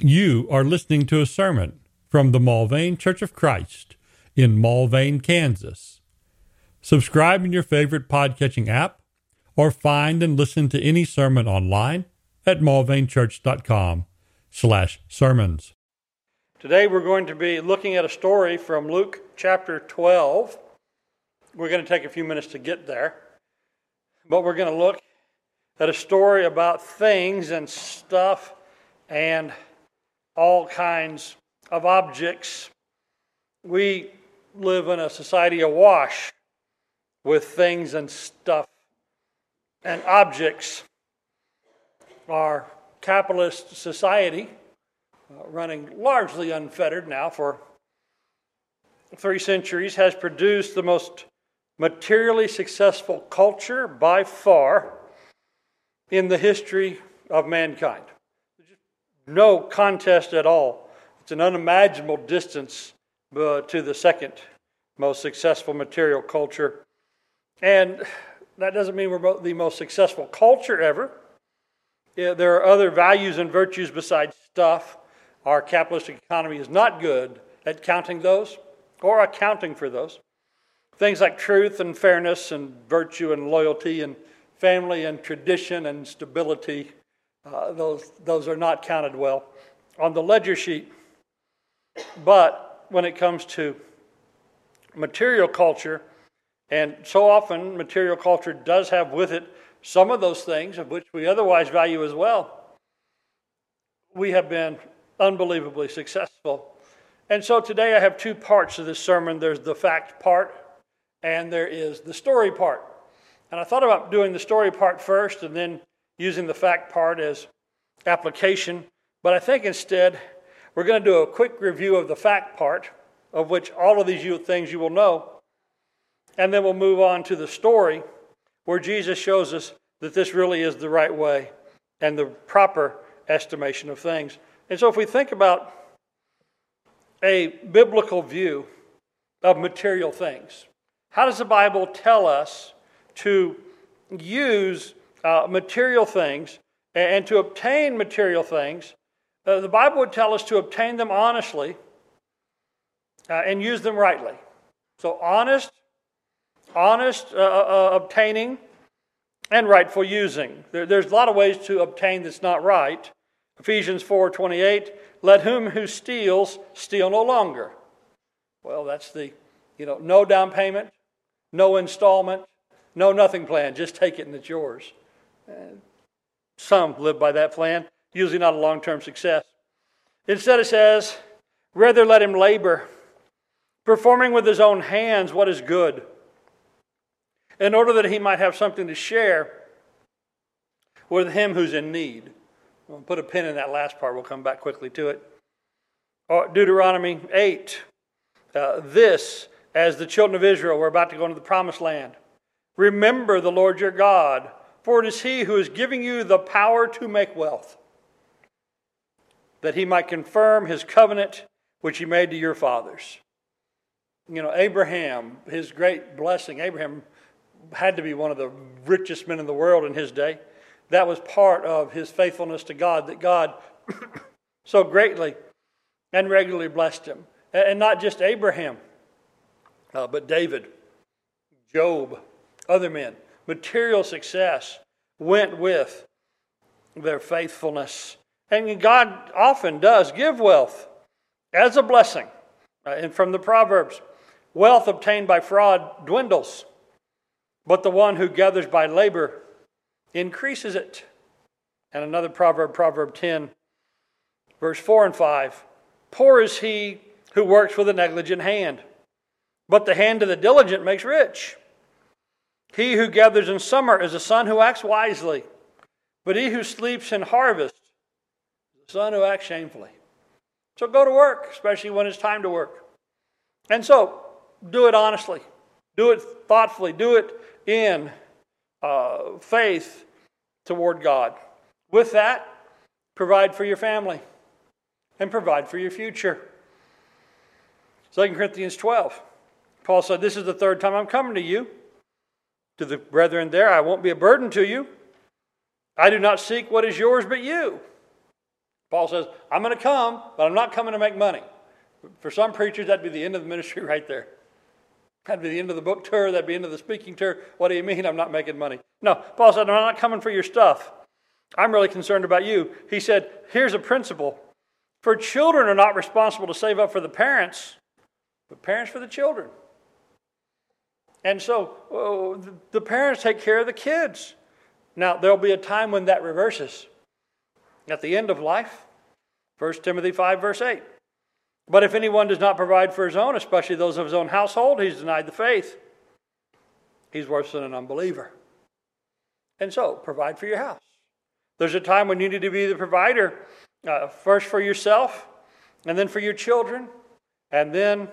You are listening to a sermon from the Mulvane Church of Christ in Mulvane, Kansas. Subscribe in your favorite podcatching app or find and listen to any sermon online at mulvanechurch.com slash sermons. Today we're going to be looking at a story from Luke chapter 12. We're going to take a few minutes to get there, but we're going to look at a story about things and stuff and all kinds of objects. We live in a society awash with things and stuff and objects. Our capitalist society, uh, running largely unfettered now for three centuries, has produced the most materially successful culture by far in the history of mankind no contest at all. It's an unimaginable distance uh, to the second most successful material culture. And that doesn't mean we're the most successful culture ever. Yeah, there are other values and virtues besides stuff. Our capitalistic economy is not good at counting those or accounting for those. Things like truth and fairness and virtue and loyalty and family and tradition and stability uh, those, those are not counted well on the ledger sheet. But when it comes to material culture, and so often material culture does have with it some of those things of which we otherwise value as well, we have been unbelievably successful. And so today I have two parts of this sermon there's the fact part, and there is the story part. And I thought about doing the story part first and then using the fact part as application, but I think instead we're going to do a quick review of the fact part, of which all of these things you will know, and then we'll move on to the story where Jesus shows us that this really is the right way and the proper estimation of things. And so if we think about a biblical view of material things, how does the Bible tell us to use uh, material things and to obtain material things, uh, the Bible would tell us to obtain them honestly uh, and use them rightly. So, honest, honest uh, uh, uh obtaining, and rightful using. There, there's a lot of ways to obtain that's not right. Ephesians 4:28, let whom who steals steal no longer. Well, that's the, you know, no down payment, no installment, no nothing plan. Just take it and it's yours. Some live by that plan, usually not a long term success. Instead, it says, rather let him labor, performing with his own hands what is good, in order that he might have something to share with him who's in need. We'll put a pin in that last part, we'll come back quickly to it. Oh, Deuteronomy 8. Uh, this, as the children of Israel were about to go into the promised land, remember the Lord your God for it is he who is giving you the power to make wealth, that he might confirm his covenant which he made to your fathers. You know, Abraham, his great blessing, Abraham had to be one of the richest men in the world in his day. That was part of his faithfulness to God, that God so greatly and regularly blessed him. And not just Abraham, uh, but David, Job, other men material success went with their faithfulness. And God often does give wealth as a blessing. Uh, and from the Proverbs, wealth obtained by fraud dwindles, but the one who gathers by labor increases it. And another proverb, Proverb 10, verse 4 and 5 Poor is he who works with a negligent hand, but the hand of the diligent makes rich. He who gathers in summer is a son who acts wisely, but he who sleeps in harvest is a son who acts shamefully. So go to work, especially when it's time to work. And so do it honestly, do it thoughtfully, do it in uh, faith toward God. With that, provide for your family and provide for your future. 2 Corinthians 12. Paul said, This is the third time I'm coming to you to the brethren there, I won't be a burden to you. I do not seek what is yours but you. Paul says, I'm going to come, but I'm not coming to make money. For some preachers, that'd be the end of the ministry right there. That'd be the end of the book tour. That'd be the end of the speaking tour. What do you mean I'm not making money? No, Paul said, I'm not coming for your stuff. I'm really concerned about you. He said, Here's a principle. For children are not responsible to save up for the parents, but parents for the children. And so oh, the parents take care of the kids. Now, there'll be a time when that reverses. At the end of life, 1 Timothy 5, verse 8. But if anyone does not provide for his own, especially those of his own household, he's denied the faith. He's worse than an unbeliever. And so, provide for your house. There's a time when you need to be the provider, uh, first for yourself, and then for your children, and then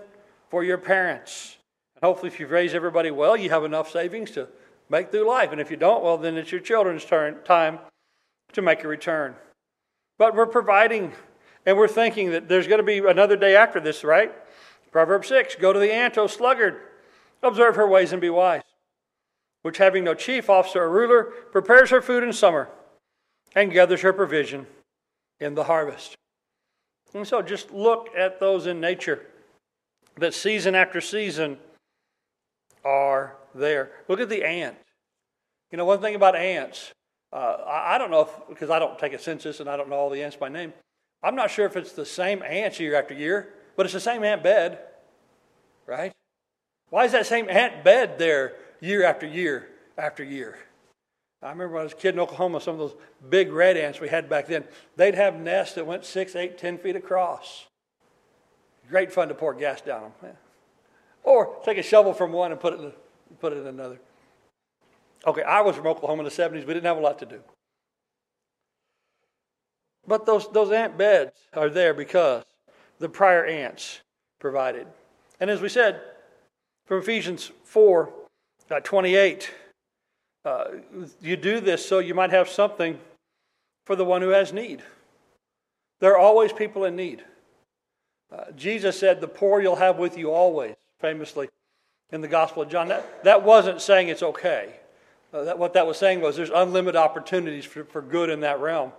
for your parents. And hopefully, if you've raised everybody well, you have enough savings to make through life. And if you don't, well, then it's your children's turn, time to make a return. But we're providing and we're thinking that there's going to be another day after this, right? Proverbs 6 Go to the ant, O sluggard, observe her ways and be wise, which having no chief officer or ruler, prepares her food in summer and gathers her provision in the harvest. And so just look at those in nature that season after season are there. Look at the ant. You know, one thing about ants, uh, I, I, don't know if, because I don't take a census and I don't know all the ants by name, I'm not sure if it's the same ants year after year, but it's the same ant bed, right? Why is that same ant bed there year after year after year? I remember when I was a kid in Oklahoma, some of those big red ants we had back then, they'd have nests that went six, eight, ten feet across. Great fun to pour gas down them. Or take a shovel from one and put it in, put it in another. Okay, I was from Oklahoma in the 70s. We didn't have a lot to do. But those, those ant beds are there because the prior ants provided. And as we said from Ephesians 4 uh, 28, uh, you do this so you might have something for the one who has need. There are always people in need. Uh, Jesus said, The poor you'll have with you always, famously in the Gospel of John. That, that wasn't saying it's okay. Uh, that, what that was saying was there's unlimited opportunities for, for good in that realm.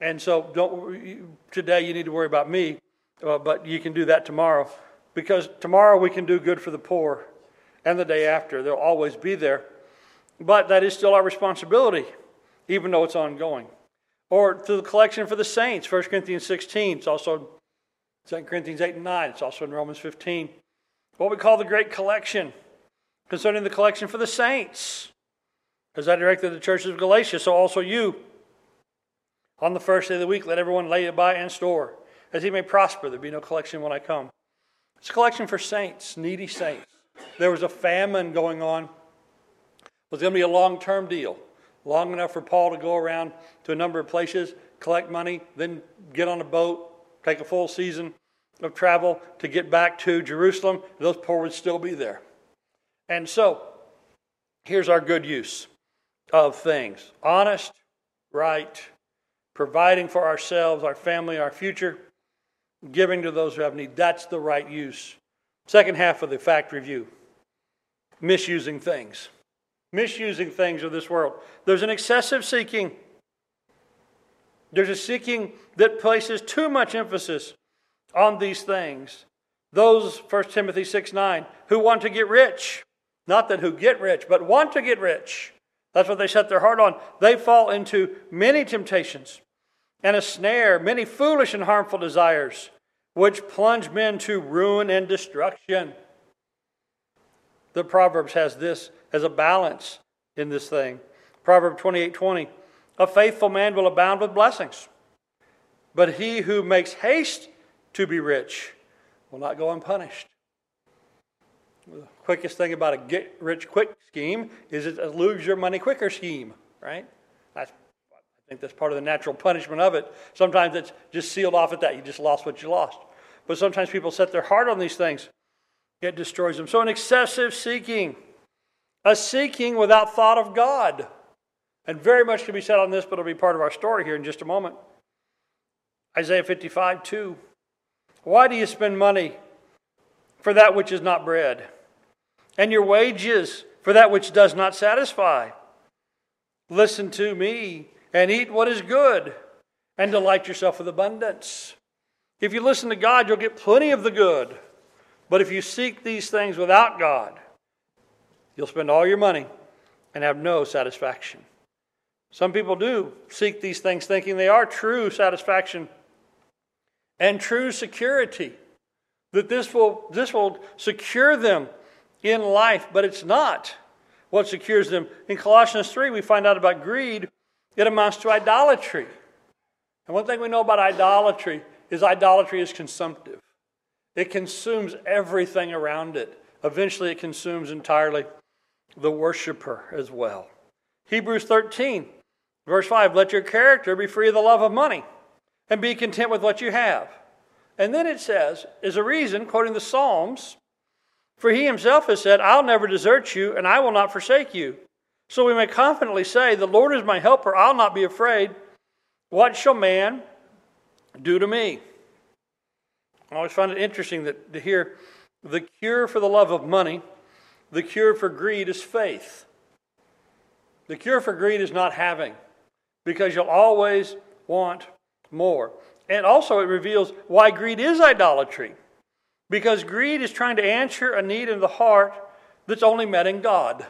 And so don't today you need to worry about me, uh, but you can do that tomorrow because tomorrow we can do good for the poor and the day after. They'll always be there. But that is still our responsibility, even though it's ongoing. Or through the collection for the saints, 1 Corinthians 16. It's also 2 Corinthians 8 and 9. It's also in Romans 15. What we call the Great Collection, concerning the collection for the saints. As I directed the churches of Galatia, so also you on the first day of the week, let everyone lay it by and store, as he may prosper. There be no collection when I come. It's a collection for saints, needy saints. There was a famine going on. It was going to be a long term deal, long enough for Paul to go around to a number of places, collect money, then get on a boat, take a full season of travel to get back to Jerusalem. Those poor would still be there. And so, here's our good use of things honest, right, providing for ourselves, our family, our future, giving to those who have need. That's the right use. Second half of the fact review misusing things. Misusing things of this world. There's an excessive seeking. There's a seeking that places too much emphasis on these things. Those, 1 Timothy 6 9, who want to get rich. Not that who get rich, but want to get rich. That's what they set their heart on. They fall into many temptations and a snare, many foolish and harmful desires, which plunge men to ruin and destruction. The Proverbs has this as a balance in this thing. Proverb 28 20. A faithful man will abound with blessings, but he who makes haste to be rich will not go unpunished. The quickest thing about a get rich quick scheme is it's a lose your money quicker scheme, right? That's, I think that's part of the natural punishment of it. Sometimes it's just sealed off at that. You just lost what you lost. But sometimes people set their heart on these things, it destroys them. So, an excessive seeking, a seeking without thought of God. And very much can be said on this, but it'll be part of our story here in just a moment. Isaiah 55 2. Why do you spend money for that which is not bread, and your wages for that which does not satisfy. Listen to me and eat what is good, and delight yourself with abundance. If you listen to God, you'll get plenty of the good. But if you seek these things without God, you'll spend all your money and have no satisfaction. Some people do seek these things thinking they are true satisfaction and true security, that this will, this will secure them in life, but it's not what secures them. In Colossians 3, we find out about greed, it amounts to idolatry. And one thing we know about idolatry is idolatry is consumptive. It consumes everything around it. Eventually, it consumes entirely the worshiper as well. Hebrews 13, verse 5 Let your character be free of the love of money and be content with what you have. And then it says, is a reason, quoting the Psalms, for he himself has said, I'll never desert you, and I will not forsake you. So we may confidently say, The Lord is my helper, I'll not be afraid. What shall man do to me? I always find it interesting that, to hear the cure for the love of money, the cure for greed is faith. The cure for greed is not having, because you'll always want more. And also, it reveals why greed is idolatry. Because greed is trying to answer a need in the heart that's only met in God.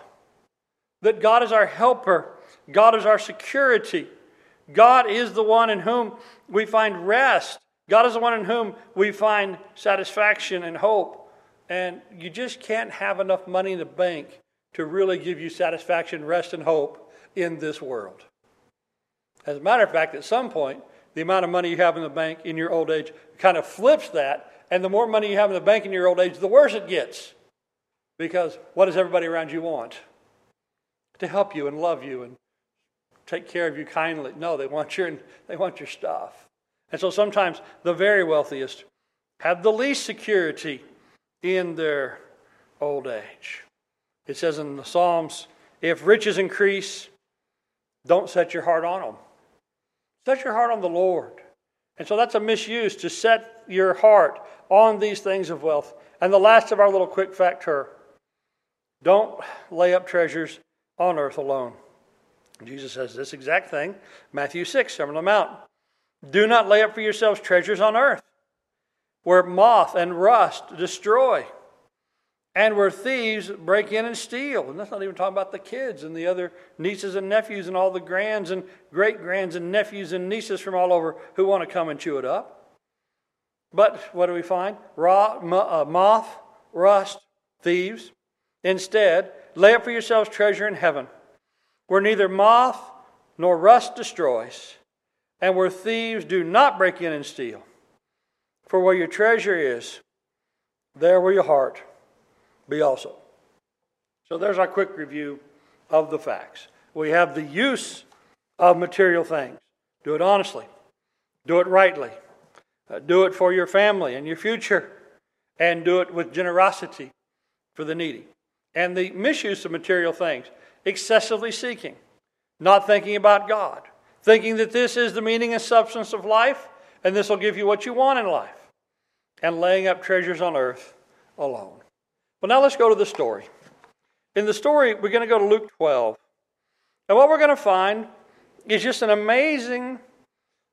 That God is our helper, God is our security, God is the one in whom we find rest, God is the one in whom we find satisfaction and hope. And you just can't have enough money in the bank to really give you satisfaction, rest, and hope in this world. As a matter of fact, at some point, the amount of money you have in the bank in your old age kind of flips that. And the more money you have in the bank in your old age, the worse it gets. Because what does everybody around you want? To help you and love you and take care of you kindly. No, they want your, they want your stuff. And so sometimes the very wealthiest have the least security in their old age. It says in the Psalms, if riches increase, don't set your heart on them. Set your heart on the Lord. And so that's a misuse to set your heart on these things of wealth. And the last of our little quick factor don't lay up treasures on earth alone. Jesus says this exact thing, Matthew 6, Sermon on the Mount. Do not lay up for yourselves treasures on earth, where moth and rust destroy and where thieves break in and steal. And that's not even talking about the kids and the other nieces and nephews and all the grands and great grands and nephews and nieces from all over who want to come and chew it up. But what do we find? Raw, uh, moth, rust, thieves. Instead, lay up for yourselves treasure in heaven, where neither moth nor rust destroys, and where thieves do not break in and steal. For where your treasure is, there will your heart be also. So there's our quick review of the facts. We have the use of material things. Do it honestly, do it rightly, uh, do it for your family and your future, and do it with generosity for the needy. And the misuse of material things, excessively seeking, not thinking about God, thinking that this is the meaning and substance of life, and this will give you what you want in life, and laying up treasures on earth alone. Well, now let's go to the story. In the story, we're going to go to Luke 12. And what we're going to find is just an amazing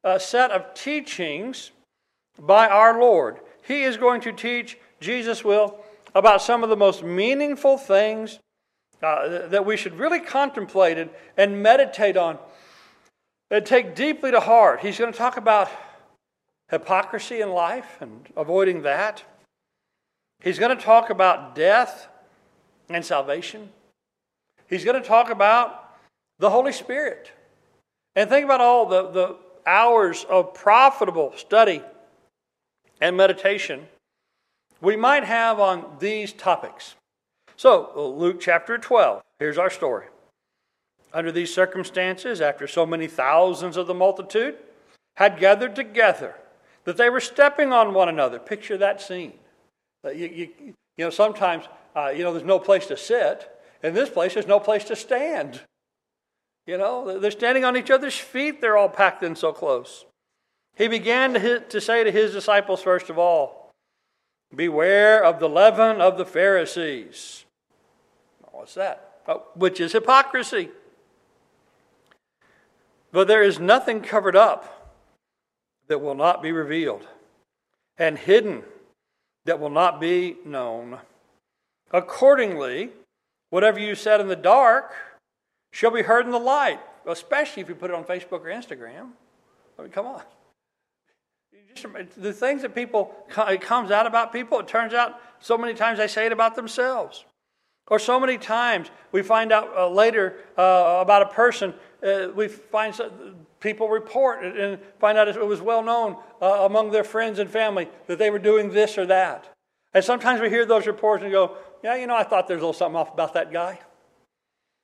uh, set of teachings by our Lord. He is going to teach, Jesus will, about some of the most meaningful things uh, that we should really contemplate and, and meditate on and take deeply to heart. He's going to talk about hypocrisy in life and avoiding that. He's going to talk about death and salvation. He's going to talk about the Holy Spirit. And think about all the, the hours of profitable study and meditation we might have on these topics. So, Luke chapter 12, here's our story. Under these circumstances, after so many thousands of the multitude had gathered together, that they were stepping on one another. Picture that scene. Uh, you, you, you know, sometimes, uh, you know, there's no place to sit. In this place, there's no place to stand. You know, they're standing on each other's feet. They're all packed in so close. He began to, to say to his disciples, first of all, Beware of the leaven of the Pharisees. What's that? Oh, which is hypocrisy. But there is nothing covered up that will not be revealed, and hidden that will not be known. Accordingly, whatever you said in the dark shall be heard in the light, especially if you put it on Facebook or Instagram. I mean, come on. Just, the things that people, it comes out about people, it turns out so many times they say it about themselves. Or so many times we find out uh, later uh, about a person, uh, we find people report and find out it was well known uh, among their friends and family that they were doing this or that. And sometimes we hear those reports and go, yeah, you know, I thought there's a little something off about that guy.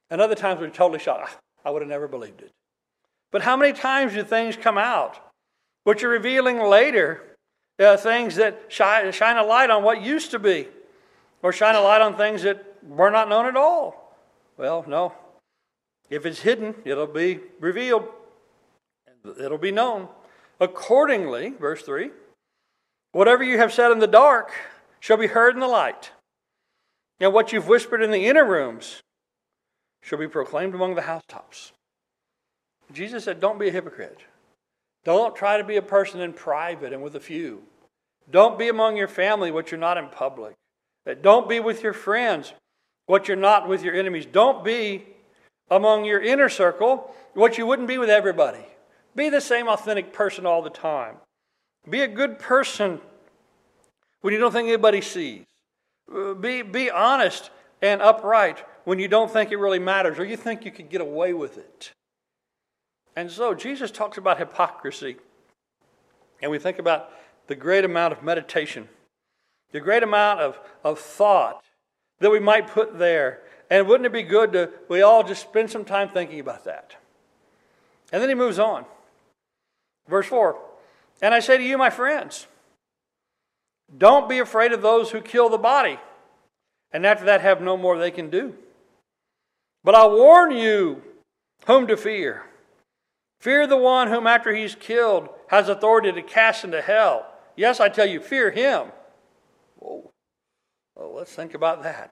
And other times we're totally shocked. I would have never believed it. But how many times do things come out which are revealing later uh, things that shine, shine a light on what used to be or shine a light on things that were not known at all? Well, no. If it's hidden, it'll be revealed, it'll be known. Accordingly, verse 3 whatever you have said in the dark shall be heard in the light. And what you've whispered in the inner rooms shall be proclaimed among the housetops. Jesus said, Don't be a hypocrite. Don't try to be a person in private and with a few. Don't be among your family what you're not in public. Don't be with your friends what you're not with your enemies. Don't be among your inner circle what you wouldn't be with everybody. Be the same authentic person all the time. Be a good person when you don't think anybody sees. Uh, be, be honest and upright when you don't think it really matters or you think you could get away with it. And so Jesus talks about hypocrisy. And we think about the great amount of meditation, the great amount of, of thought that we might put there. And wouldn't it be good to we all just spend some time thinking about that? And then he moves on. Verse 4 And I say to you, my friends, don't be afraid of those who kill the body, and after that have no more they can do. But I warn you whom to fear. Fear the one whom, after he's killed, has authority to cast into hell. Yes, I tell you, fear him. Whoa. Well, let's think about that.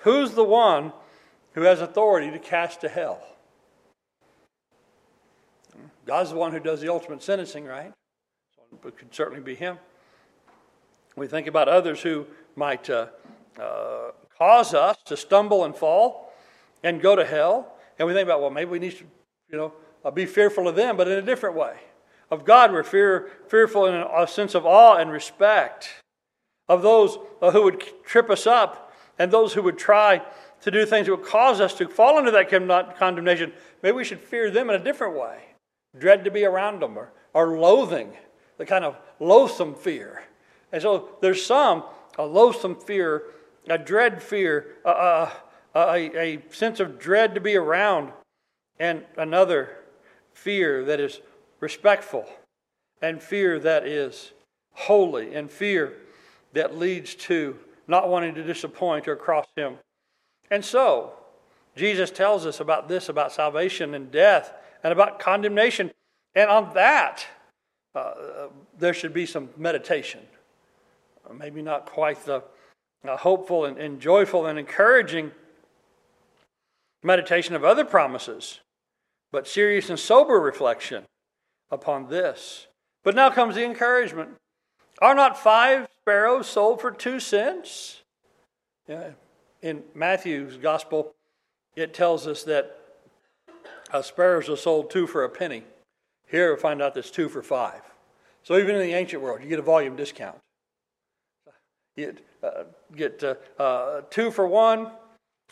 Who's the one who has authority to cast to hell? God's the one who does the ultimate sentencing, right? So it could certainly be him. We think about others who might uh, uh, cause us to stumble and fall and go to hell. And we think about, well, maybe we need to, you know, uh, be fearful of them, but in a different way. Of God, we're fear, fearful in a sense of awe and respect. Of those uh, who would trip us up and those who would try to do things that would cause us to fall into that condemnation. Maybe we should fear them in a different way. Dread to be around them or, or loathing, the kind of loathsome fear. And so there's some, a loathsome fear, a dread fear, uh, uh, a, a sense of dread to be around, and another fear that is respectful, and fear that is holy, and fear that leads to not wanting to disappoint or cross him. And so, Jesus tells us about this about salvation and death and about condemnation. And on that, uh, there should be some meditation. Maybe not quite the uh, hopeful and, and joyful and encouraging meditation of other promises, but serious and sober reflection upon this. But now comes the encouragement. Are not five sparrows sold for two cents? Yeah. In Matthew's gospel, it tells us that uh, sparrows are sold two for a penny. Here find out that's two for five. So even in the ancient world, you get a volume discount. You uh, get uh, uh, two for one,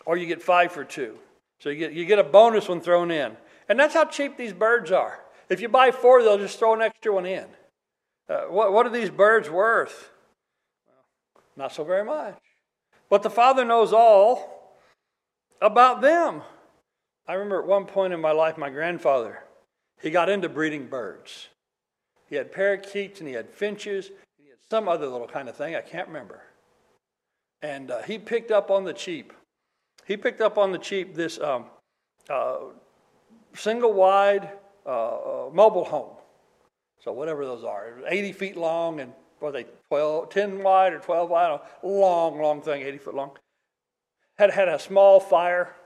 or you get five for two. So you get, you get a bonus one thrown in. And that's how cheap these birds are. If you buy four, they'll just throw an extra one in. Uh, what, what are these birds worth? Not so very much. But the Father knows all about them. I remember at one point in my life, my grandfather, he got into breeding birds. He had parakeets and he had finches. And he had some other little kind of thing, I can't remember. And uh, he picked up on the cheap he picked up on the cheap this um, uh, single wide uh, uh mobile home. So whatever those are, 80 feet long and were they 12, 10 wide or 12 wide? Long, long thing, 80 foot long. Had had a small fire.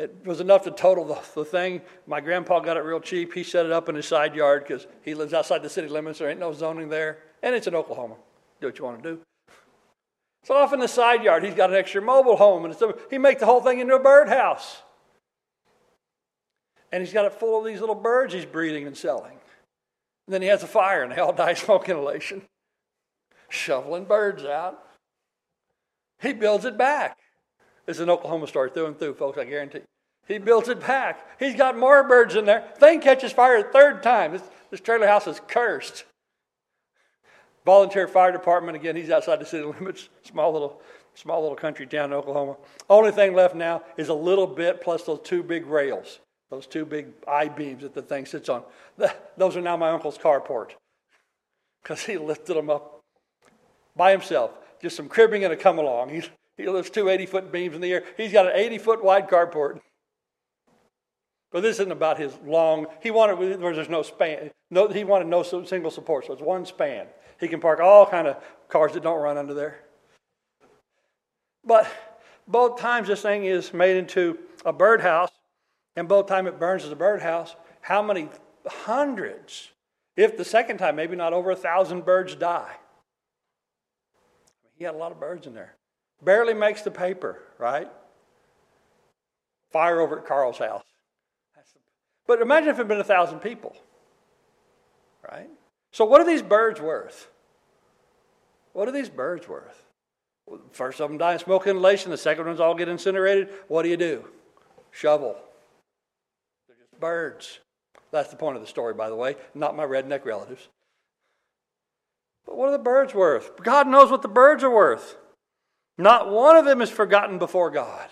It was enough to total the, the thing. My grandpa got it real cheap. He set it up in his side yard because he lives outside the city limits. There ain't no zoning there. And it's in Oklahoma. Do what you want to do. So off in the side yard, he's got an extra mobile home, and he make the whole thing into a birdhouse. And he's got it full of these little birds he's breeding and selling. And then he has a fire, and they all die smoke inhalation, shoveling birds out. He builds it back. Is an Oklahoma story through and through, folks, I guarantee. He builds it back. He's got more birds in there. Thing catches fire a third time. This, this trailer house is cursed. Volunteer fire department, again, he's outside the city limits, small little, small little country town in Oklahoma. Only thing left now is a little bit plus those two big rails, those two big I beams that the thing sits on. Those are now my uncle's carport because he lifted them up by himself. Just some cribbing and a come along. He, he lifts two 80 foot beams in the air. He's got an 80 foot wide carport. But this isn't about his long. He wanted where there's no span. No, he wanted no single support, so it's one span. He can park all kind of cars that don't run under there. But both times this thing is made into a birdhouse, and both time it burns as a birdhouse. How many hundreds? If the second time, maybe not over a thousand birds die. He had a lot of birds in there. Barely makes the paper, right? Fire over at Carl's house. But imagine if it had been a thousand people, right? So, what are these birds worth? What are these birds worth? Well, first of them die in smoke inhalation, the second ones all get incinerated. What do you do? Shovel. They're just birds. That's the point of the story, by the way, not my redneck relatives. But what are the birds worth? God knows what the birds are worth. Not one of them is forgotten before God.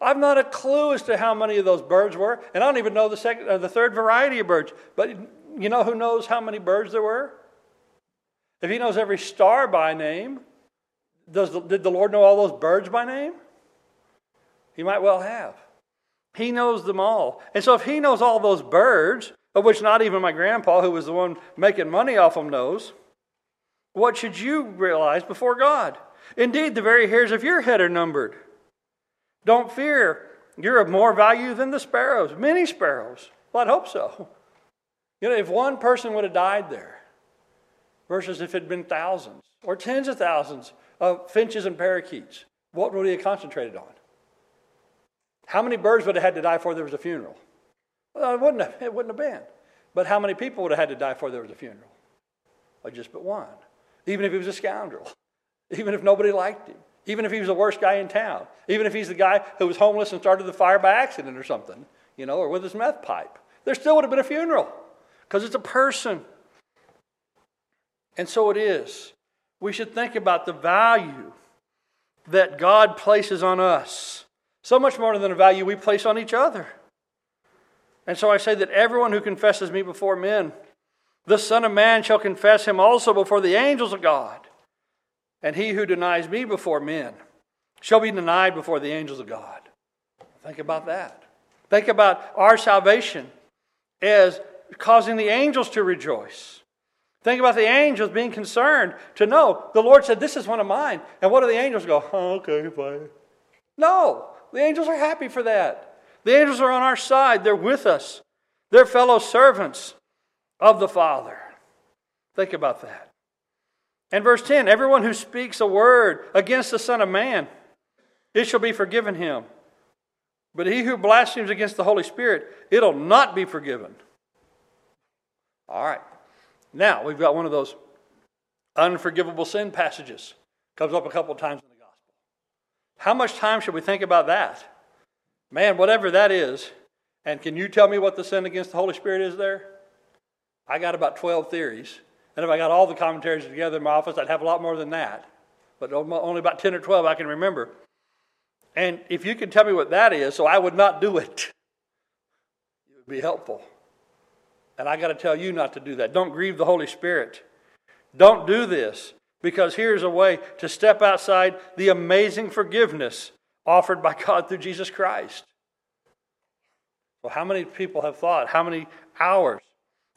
I've not a clue as to how many of those birds were, and I don't even know the second, uh, the third variety of birds. But you know who knows how many birds there were? If He knows every star by name, does the, did the Lord know all those birds by name? He might well have. He knows them all, and so if He knows all those birds, of which not even my grandpa, who was the one making money off them, knows, what should you realize before God? Indeed, the very hairs of your head are numbered. Don't fear. You're of more value than the sparrows, many sparrows. Well, I'd hope so. You know, if one person would have died there, versus if it had been thousands or tens of thousands of finches and parakeets, what would he have concentrated on? How many birds would have had to die before there was a funeral? Well, it wouldn't have, it wouldn't have been. But how many people would have had to die before there was a funeral? Or just but one. Even if he was a scoundrel. Even if nobody liked him. Even if he was the worst guy in town. Even if he's the guy who was homeless and started the fire by accident or something, you know, or with his meth pipe. There still would have been a funeral because it's a person. And so it is. We should think about the value that God places on us, so much more than the value we place on each other. And so I say that everyone who confesses me before men, the Son of Man shall confess him also before the angels of God. And he who denies me before men shall be denied before the angels of God. Think about that. Think about our salvation as causing the angels to rejoice. Think about the angels being concerned to know the Lord said, This is one of mine. And what do the angels go? Oh, okay, fine. No, the angels are happy for that. The angels are on our side, they're with us, they're fellow servants of the Father. Think about that. And verse 10 Everyone who speaks a word against the Son of Man, it shall be forgiven him. But he who blasphemes against the Holy Spirit, it'll not be forgiven. All right. Now, we've got one of those unforgivable sin passages. Comes up a couple of times in the gospel. How much time should we think about that? Man, whatever that is, and can you tell me what the sin against the Holy Spirit is there? I got about 12 theories. And if I got all the commentaries together in my office, I'd have a lot more than that. But only about 10 or 12 I can remember. And if you could tell me what that is, so I would not do it, it would be helpful. And I got to tell you not to do that. Don't grieve the Holy Spirit. Don't do this because here's a way to step outside the amazing forgiveness offered by God through Jesus Christ. Well, how many people have thought, how many hours,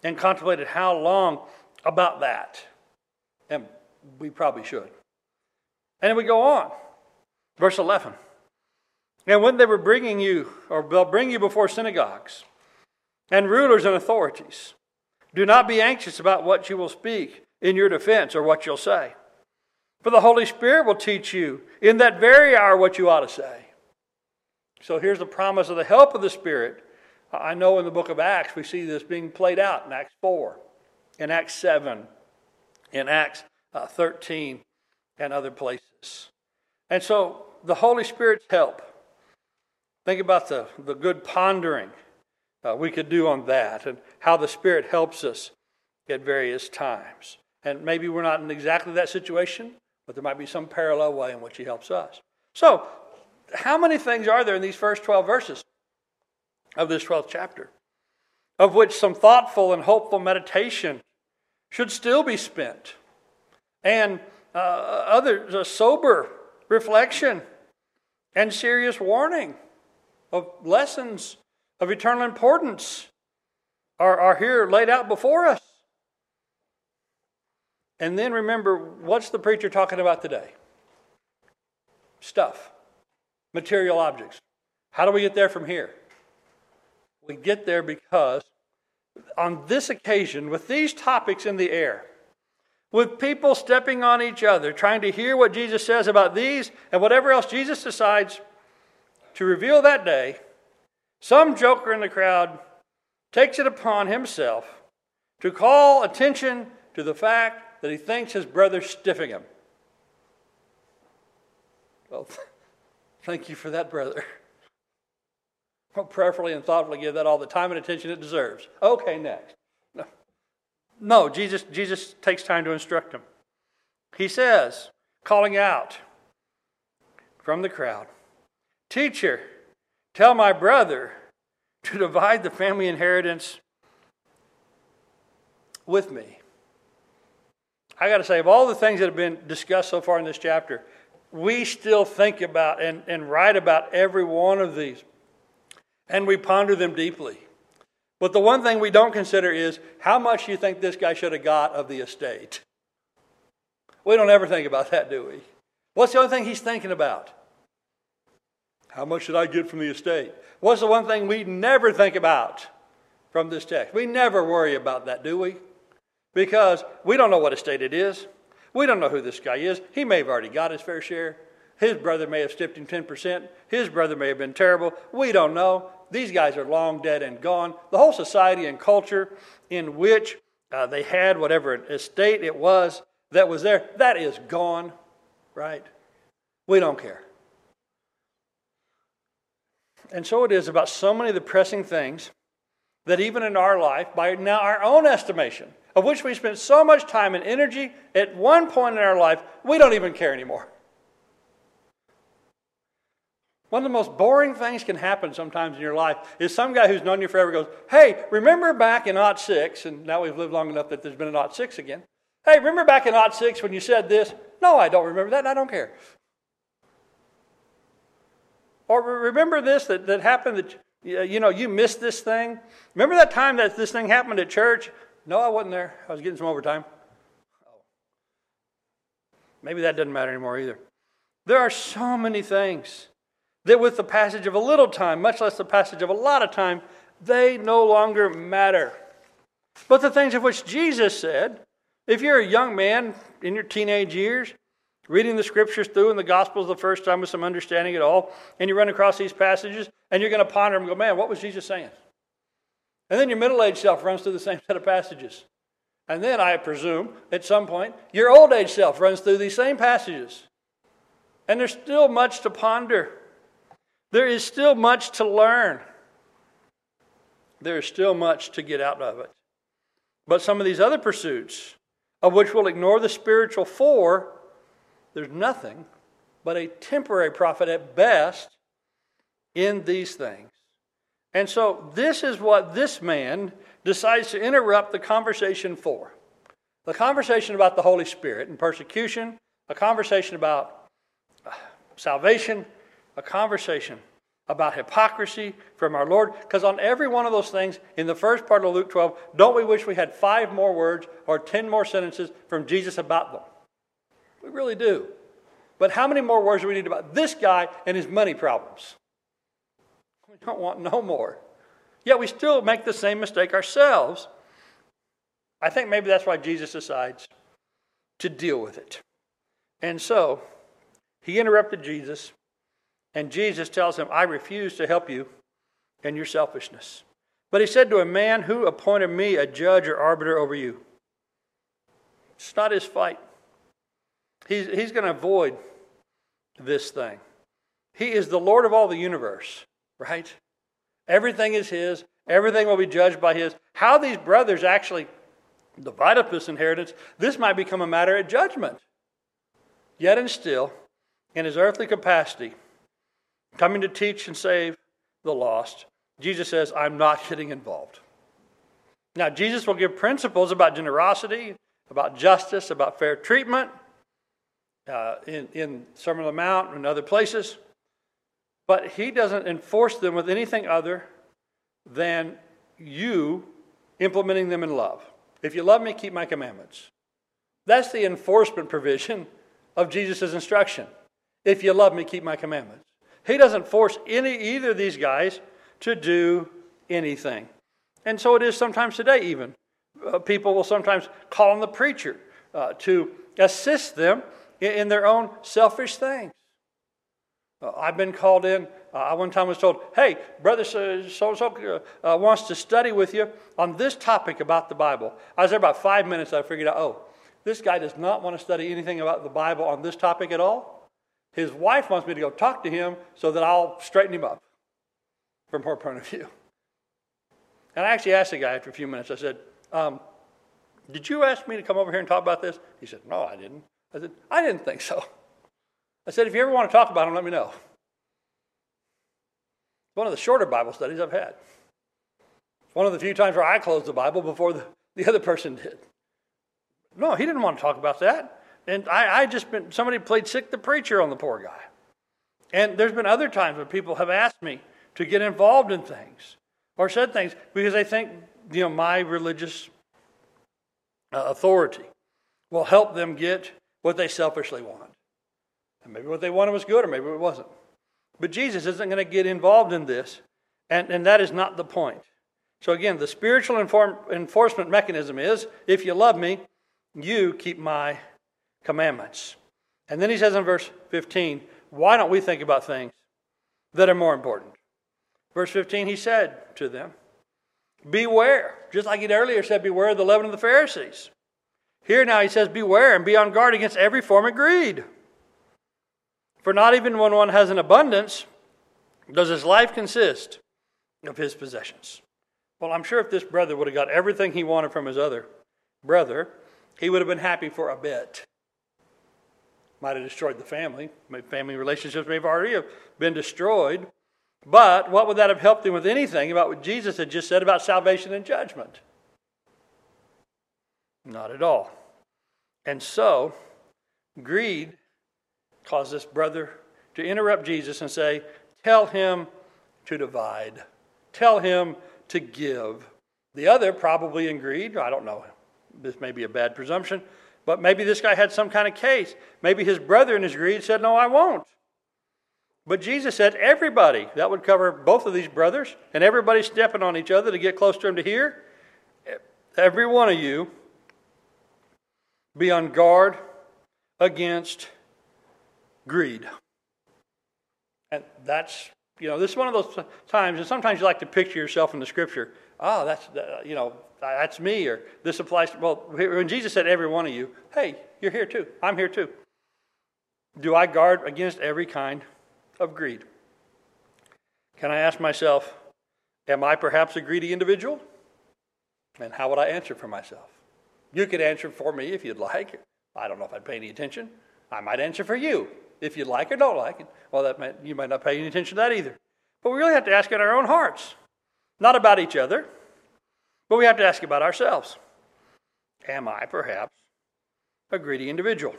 and contemplated how long about that. And we probably should. And we go on. Verse 11. And when they were bringing you, or they'll bring you before synagogues and rulers and authorities, do not be anxious about what you will speak in your defense or what you'll say. For the Holy Spirit will teach you in that very hour what you ought to say. So here's the promise of the help of the Spirit. I know in the book of Acts we see this being played out in Acts 4, in Acts 7, in Acts uh, 13, and other places. And so the Holy Spirit's help. Think about the, the good pondering uh, we could do on that and how the Spirit helps us at various times. And maybe we're not in exactly that situation, but there might be some parallel way in which He helps us. So, how many things are there in these first 12 verses of this 12th chapter? Of which some thoughtful and hopeful meditation should still be spent, and uh, others, a sober reflection and serious warning of lessons of eternal importance are, are here laid out before us. And then remember, what's the preacher talking about today? Stuff, material objects. How do we get there from here? We get there because on this occasion, with these topics in the air, with people stepping on each other, trying to hear what Jesus says about these and whatever else Jesus decides to reveal that day, some joker in the crowd takes it upon himself to call attention to the fact that he thinks his brother's stiffing him. Well, thank you for that, brother. Prayerfully and thoughtfully give that all the time and attention it deserves. Okay, next. No, no Jesus, Jesus takes time to instruct him. He says, calling out from the crowd, Teacher, tell my brother to divide the family inheritance with me. I got to say, of all the things that have been discussed so far in this chapter, we still think about and, and write about every one of these and we ponder them deeply. But the one thing we don't consider is how much you think this guy should have got of the estate. We don't ever think about that, do we? What's the only thing he's thinking about? How much should I get from the estate? What's the one thing we never think about from this text? We never worry about that, do we? Because we don't know what estate it is. We don't know who this guy is. He may have already got his fair share. His brother may have stiffed him 10%. His brother may have been terrible. We don't know. These guys are long dead and gone. The whole society and culture in which uh, they had whatever estate it was that was there, that is gone, right? We don't care. And so it is about so many of the pressing things that even in our life, by now our own estimation, of which we spent so much time and energy, at one point in our life, we don't even care anymore. One of the most boring things can happen sometimes in your life is some guy who's known you forever goes, Hey, remember back in Ot 6, and now we've lived long enough that there's been an Ot 6 again. Hey, remember back in Ot 6 when you said this? No, I don't remember that, and I don't care. Or remember this that, that happened that, you know, you missed this thing? Remember that time that this thing happened at church? No, I wasn't there. I was getting some overtime. Oh. Maybe that doesn't matter anymore either. There are so many things that with the passage of a little time, much less the passage of a lot of time, they no longer matter. But the things of which Jesus said, if you're a young man in your teenage years, reading the scriptures through and the Gospels the first time with some understanding at all, and you run across these passages, and you're going to ponder them and go, man, what was Jesus saying? And then your middle aged self runs through the same set of passages. And then, I presume, at some point, your old age self runs through these same passages. And there's still much to ponder. There is still much to learn. There is still much to get out of it. But some of these other pursuits, of which we'll ignore the spiritual for, there's nothing but a temporary profit at best in these things. And so, this is what this man decides to interrupt the conversation for the conversation about the Holy Spirit and persecution, a conversation about uh, salvation, a conversation about hypocrisy from our Lord. Because on every one of those things, in the first part of Luke 12, don't we wish we had five more words or ten more sentences from Jesus about them? We really do. But how many more words do we need about this guy and his money problems? We don't want no more. Yet we still make the same mistake ourselves. I think maybe that's why Jesus decides to deal with it. And so he interrupted Jesus, and Jesus tells him, I refuse to help you in your selfishness. But he said to a man, Who appointed me a judge or arbiter over you? It's not his fight. He's, he's going to avoid this thing. He is the Lord of all the universe, right? Everything is his. Everything will be judged by his. How these brothers actually divide up this inheritance, this might become a matter of judgment. Yet and still, in his earthly capacity, coming to teach and save the lost, Jesus says, I'm not getting involved. Now, Jesus will give principles about generosity, about justice, about fair treatment uh, in, in Sermon on the Mount and other places. But he doesn't enforce them with anything other than you implementing them in love. If you love me, keep my commandments. That's the enforcement provision of Jesus' instruction. If you love me, keep my commandments. He doesn't force any either of these guys to do anything. And so it is sometimes today, even. Uh, people will sometimes call on the preacher uh, to assist them in, in, their own selfish things. Uh, I've been called in. Uh, I one time was told, hey, brother so and so uh, wants to study with you on this topic about the Bible. I was there about five minutes. I figured out, oh, this guy does not want to study anything about the Bible on this topic at all. His wife wants me to go talk to him so that I'll straighten him up from her point of view. And I actually asked the guy after a few minutes, I said, um, Did you ask me to come over here and talk about this? He said, No, I didn't. I said, I didn't think so. I said, If you ever want to talk about him, let me know. One of the shorter Bible studies I've had. One of the few times where I closed the Bible before the, the other person did. No, he didn't want to talk about that. And I, I just been, somebody played sick the preacher on the poor guy. And there's been other times when people have asked me to get involved in things or said things because they think, you know, my religious uh, authority will help them get what they selfishly want. And maybe what they wanted was good or maybe it wasn't. But Jesus isn't going to get involved in this, and, and that is not the point. So, again, the spiritual inform, enforcement mechanism is if you love me, you keep my commandments. And then he says in verse 15, why don't we think about things that are more important? Verse 15, he said to them, Beware, just like he'd earlier said, Beware of the leaven of the Pharisees. Here now he says, Beware and be on guard against every form of greed. For not even when one has an abundance does his life consist of his possessions. Well, I'm sure if this brother would have got everything he wanted from his other brother, he would have been happy for a bit. Might have destroyed the family. Family relationships may have already have been destroyed. But what would that have helped him with anything about what Jesus had just said about salvation and judgment? Not at all. And so, greed caused this brother to interrupt Jesus and say, Tell him to divide, tell him to give. The other, probably in greed, I don't know, this may be a bad presumption, but maybe this guy had some kind of case. Maybe his brother in his greed said, No, I won't. But Jesus said, Everybody, that would cover both of these brothers, and everybody stepping on each other to get close to him to hear. Every one of you be on guard against greed. And that's, you know, this is one of those times, and sometimes you like to picture yourself in the scripture. Oh, that's, you know, that's me, or this applies to, well, when Jesus said every one of you, hey, you're here too. I'm here too. Do I guard against every kind of greed? Can I ask myself, am I perhaps a greedy individual? And how would I answer for myself? You could answer for me if you'd like. I don't know if I'd pay any attention. I might answer for you if you'd like or don't like it. Well, that might, you might not pay any attention to that either. But we really have to ask in our own hearts, not about each other, but we have to ask about ourselves. Am I perhaps a greedy individual?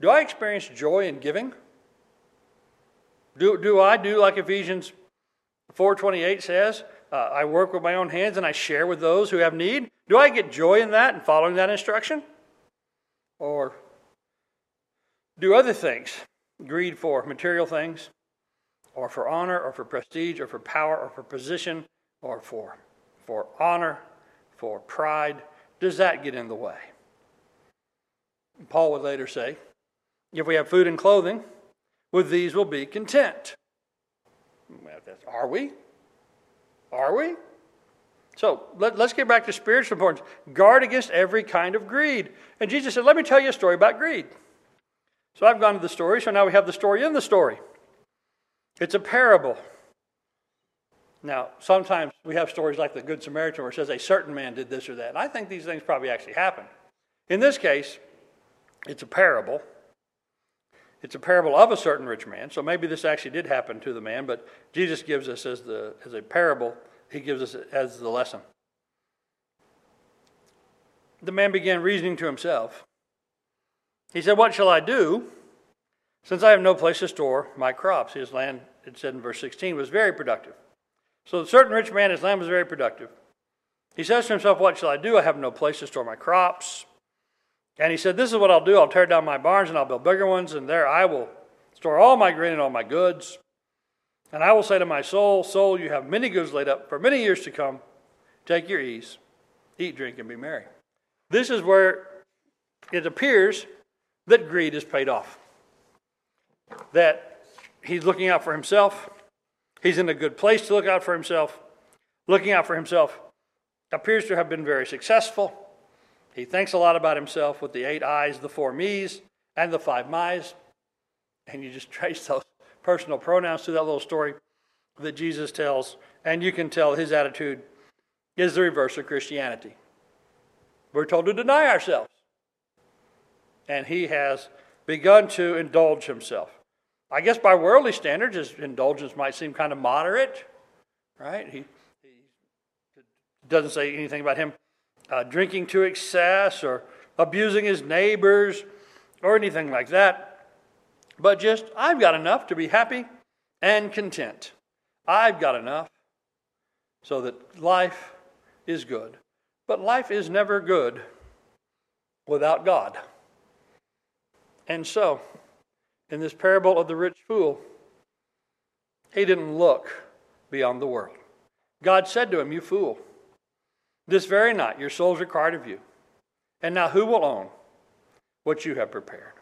Do I experience joy in giving? Do, do I do like Ephesians 4.28 says, uh, I work with my own hands and I share with those who have need? Do I get joy in that and following that instruction? Or do other things, greed for material things, or for honor or for prestige or for power or for position or for, for honor, for pride, does that get in the way? Paul would later say, if we have food and clothing, with these we'll be content. Are we? Are we? So let, us get back to spiritual importance. Guard against every kind of greed. And Jesus said, Let me tell you a story about greed. So I've gone to the story, so now we have the story in the story. It's a parable. Now, sometimes we have stories like the Good Samaritan where it says a certain man did this or that. And I think these things probably actually happened. In this case, it's a parable. It's a parable of a certain rich man. So maybe this actually did happen to the man, but Jesus gives us as, the, as a parable, he gives us as the lesson. The man began reasoning to himself. He said, What shall I do since I have no place to store my crops? His land, it said in verse 16, was very productive. So the certain rich man, his land was very productive. He says to himself, What shall I do? I have no place to store my crops. And he said, This is what I'll do. I'll tear down my barns and I'll build bigger ones, and there I will store all my grain and all my goods. And I will say to my soul, Soul, you have many goods laid up for many years to come. Take your ease, eat, drink, and be merry. This is where it appears that greed is paid off. That he's looking out for himself, he's in a good place to look out for himself. Looking out for himself appears to have been very successful. He thinks a lot about himself with the eight I's, the four me's, and the five my's. And you just trace those personal pronouns to that little story that Jesus tells, and you can tell his attitude is the reverse of Christianity. We're told to deny ourselves. And he has begun to indulge himself. I guess by worldly standards, his indulgence might seem kind of moderate, right? He, he doesn't say anything about him uh, drinking to excess or abusing his neighbors or anything like that. But just, I've got enough to be happy and content. I've got enough so that life is good. But life is never good without God. And so, in this parable of the rich fool, he didn't look beyond the world. God said to him, You fool. This very night, your soul is required of you. And now, who will own what you have prepared?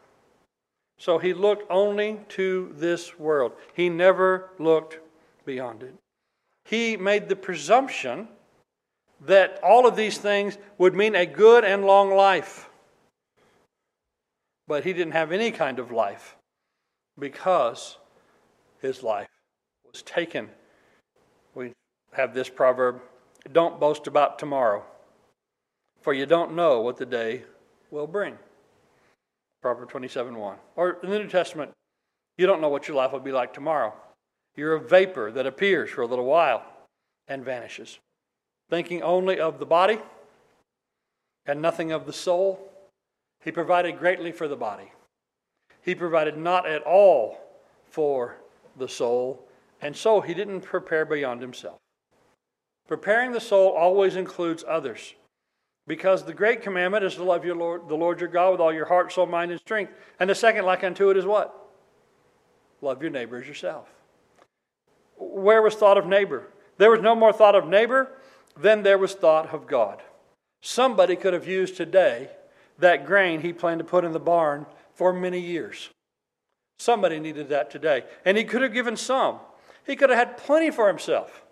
So he looked only to this world. He never looked beyond it. He made the presumption that all of these things would mean a good and long life. But he didn't have any kind of life because his life was taken. We have this proverb don't boast about tomorrow, for you don't know what the day will bring. Proverbs 27 1. Or in the New Testament, you don't know what your life will be like tomorrow. You're a vapor that appears for a little while and vanishes. Thinking only of the body and nothing of the soul, he provided greatly for the body. He provided not at all for the soul, and so he didn't prepare beyond himself. Preparing the soul always includes others. Because the great commandment is to love your Lord, the Lord your God with all your heart, soul, mind, and strength. And the second, like unto it, is what? Love your neighbor as yourself. Where was thought of neighbor? There was no more thought of neighbor than there was thought of God. Somebody could have used today that grain he planned to put in the barn for many years. Somebody needed that today. And he could have given some. He could have had plenty for himself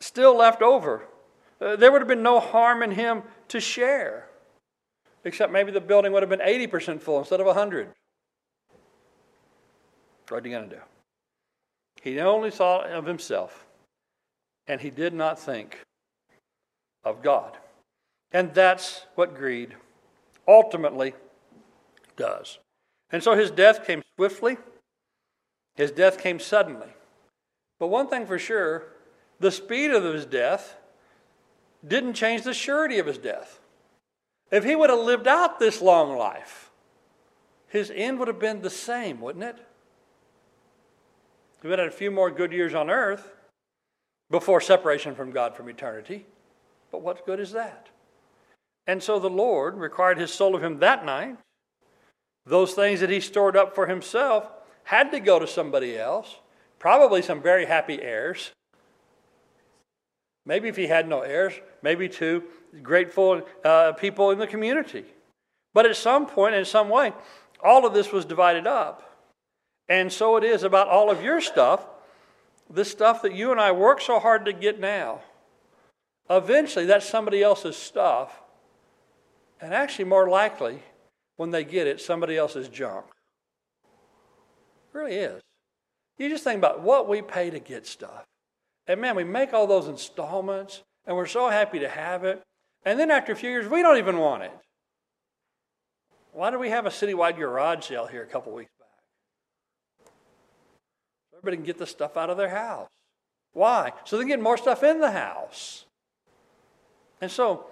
still left over. Uh, there would have been no harm in him to share, except maybe the building would have been 80% full instead of 100. What are you going to do? He only thought of himself, and he did not think of God. And that's what greed ultimately does. And so his death came swiftly, his death came suddenly. But one thing for sure, the speed of his death didn't change the surety of his death. If he would have lived out this long life, his end would have been the same, wouldn't it? He would have had a few more good years on earth before separation from God from eternity. But what good is that? And so the Lord required his soul of him that night. Those things that he stored up for himself had to go to somebody else probably some very happy heirs. Maybe if he had no heirs, maybe to grateful uh, people in the community. But at some point, in some way, all of this was divided up. And so it is about all of your stuff, the stuff that you and I work so hard to get now. Eventually, that's somebody else's stuff. And actually, more likely, when they get it, somebody else's junk. It really is. You just think about what we pay to get stuff. And man, we make all those installments, and we're so happy to have it. And then after a few years, we don't even want it. Why did we have a citywide garage sale here a couple weeks back? So everybody can get the stuff out of their house. Why? So they can get more stuff in the house. And so,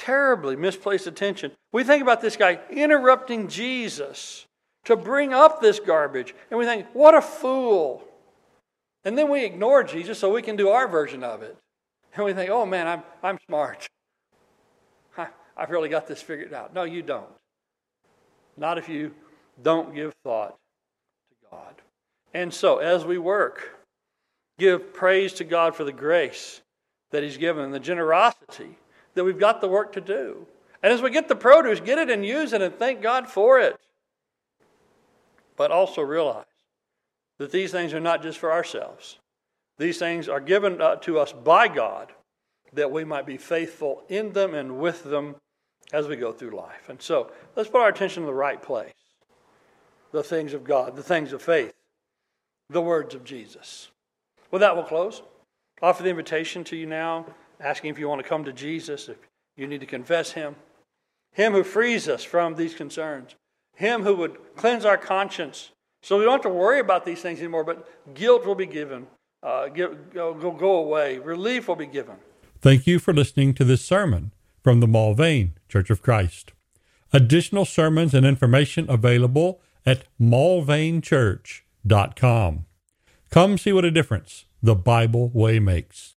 terribly misplaced attention. We think about this guy interrupting Jesus to bring up this garbage, and we think, what a fool. And then we ignore Jesus so we can do our version of it. And we think, oh man, I'm, I'm smart. I, I've really got this figured out. No, you don't. Not if you don't give thought to God. And so, as we work, give praise to God for the grace that He's given and the generosity that we've got the work to do. And as we get the produce, get it and use it and thank God for it. But also realize that these things are not just for ourselves. These things are given uh, to us by God that we might be faithful in them and with them as we go through life. And so let's put our attention in the right place the things of God, the things of faith, the words of Jesus. With that, we'll close. Offer the invitation to you now, asking if you want to come to Jesus, if you need to confess Him. Him who frees us from these concerns. Him who would cleanse our conscience so we don't have to worry about these things anymore, but guilt will be given, uh, give, go, go away, relief will be given. Thank you for listening to this sermon from the Mulvane Church of Christ. Additional sermons and information available at mulvanechurch.com. Come see what a difference the Bible way makes.